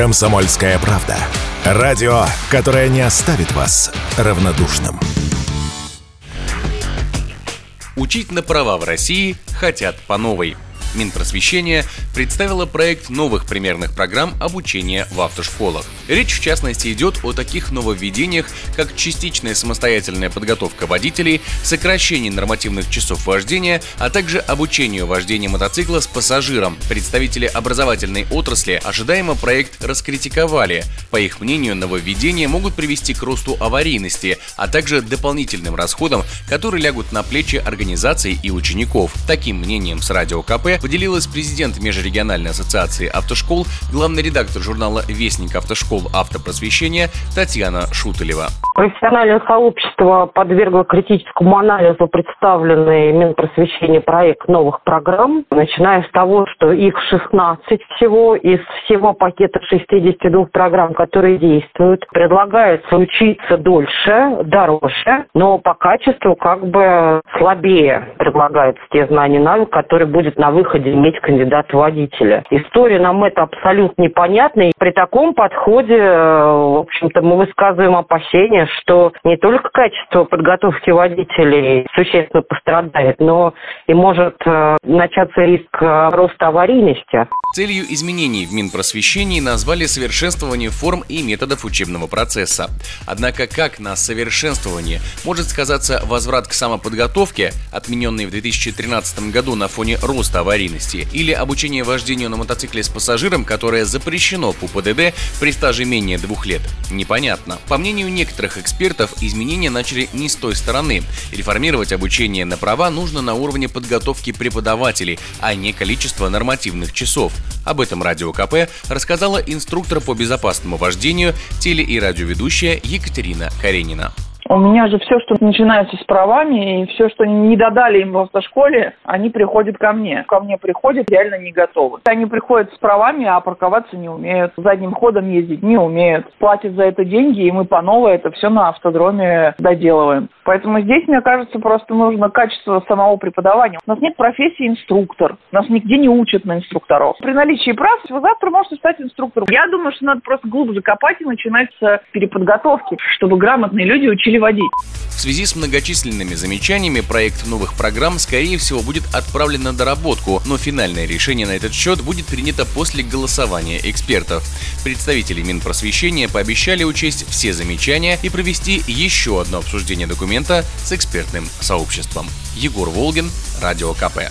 Комсомольская правда. Радио, которое не оставит вас равнодушным. Учить на права в России хотят по новой. Минпросвещение представило проект новых примерных программ обучения в автошколах. Речь, в частности, идет о таких нововведениях, как частичная самостоятельная подготовка водителей, сокращение нормативных часов вождения, а также обучению вождения мотоцикла с пассажиром. Представители образовательной отрасли ожидаемо проект раскритиковали. По их мнению, нововведения могут привести к росту аварийности, а также дополнительным расходам, которые лягут на плечи организаций и учеников. Таким мнением с Радио КП поделилась президент Межрегиональной ассоциации автошкол, главный редактор журнала «Вестник автошкол автопросвещения» Татьяна Шуталева. Профессиональное сообщество подвергло критическому анализу представленный Минпросвещение проект новых программ, начиная с того, что их 16 всего из всего пакета 62 программ, которые действуют. Предлагается учиться дольше, дороже, но по качеству как бы слабее предлагаются те знания и навыки, которые будет на выходе иметь кандидат водителя. История нам это абсолютно непонятна. И при таком подходе, э, в общем-то, мы высказываем опасения, что не только качество подготовки водителей существенно пострадает, но и может э, начаться риск э, роста аварийности. Целью изменений в Минпросвещении назвали совершенствование форм и методов учебного процесса. Однако как на совершенствование может сказаться возврат к самоподготовке, отмененный в 2013 году на фоне роста аварийности, или обучение вождению на мотоцикле с пассажиром, которое запрещено по ПДД при стаже менее двух лет? Непонятно. По мнению некоторых экспертов, изменения начали не с той стороны. Реформировать обучение на права нужно на уровне подготовки преподавателей, а не количество нормативных часов. Об этом Радио КП рассказала инструктор по безопасному вождению, теле- и радиоведущая Екатерина Каренина. У меня же все, что начинается с правами, и все, что не додали им в автошколе, они приходят ко мне. Ко мне приходят реально не готовы. Они приходят с правами, а парковаться не умеют. Задним ходом ездить не умеют. Платят за это деньги, и мы по новой это все на автодроме доделываем. Поэтому здесь, мне кажется, просто нужно качество самого преподавания. У нас нет профессии инструктор. Нас нигде не учат на инструкторов. При наличии прав вы завтра можете стать инструктором. Я думаю, что надо просто глубже копать и начинать с переподготовки, чтобы грамотные люди учили водить. В связи с многочисленными замечаниями проект новых программ, скорее всего, будет отправлен на доработку, но финальное решение на этот счет будет принято после голосования экспертов. Представители Минпросвещения пообещали учесть все замечания и провести еще одно обсуждение документа с экспертным сообществом. Егор Волгин, Радио КП.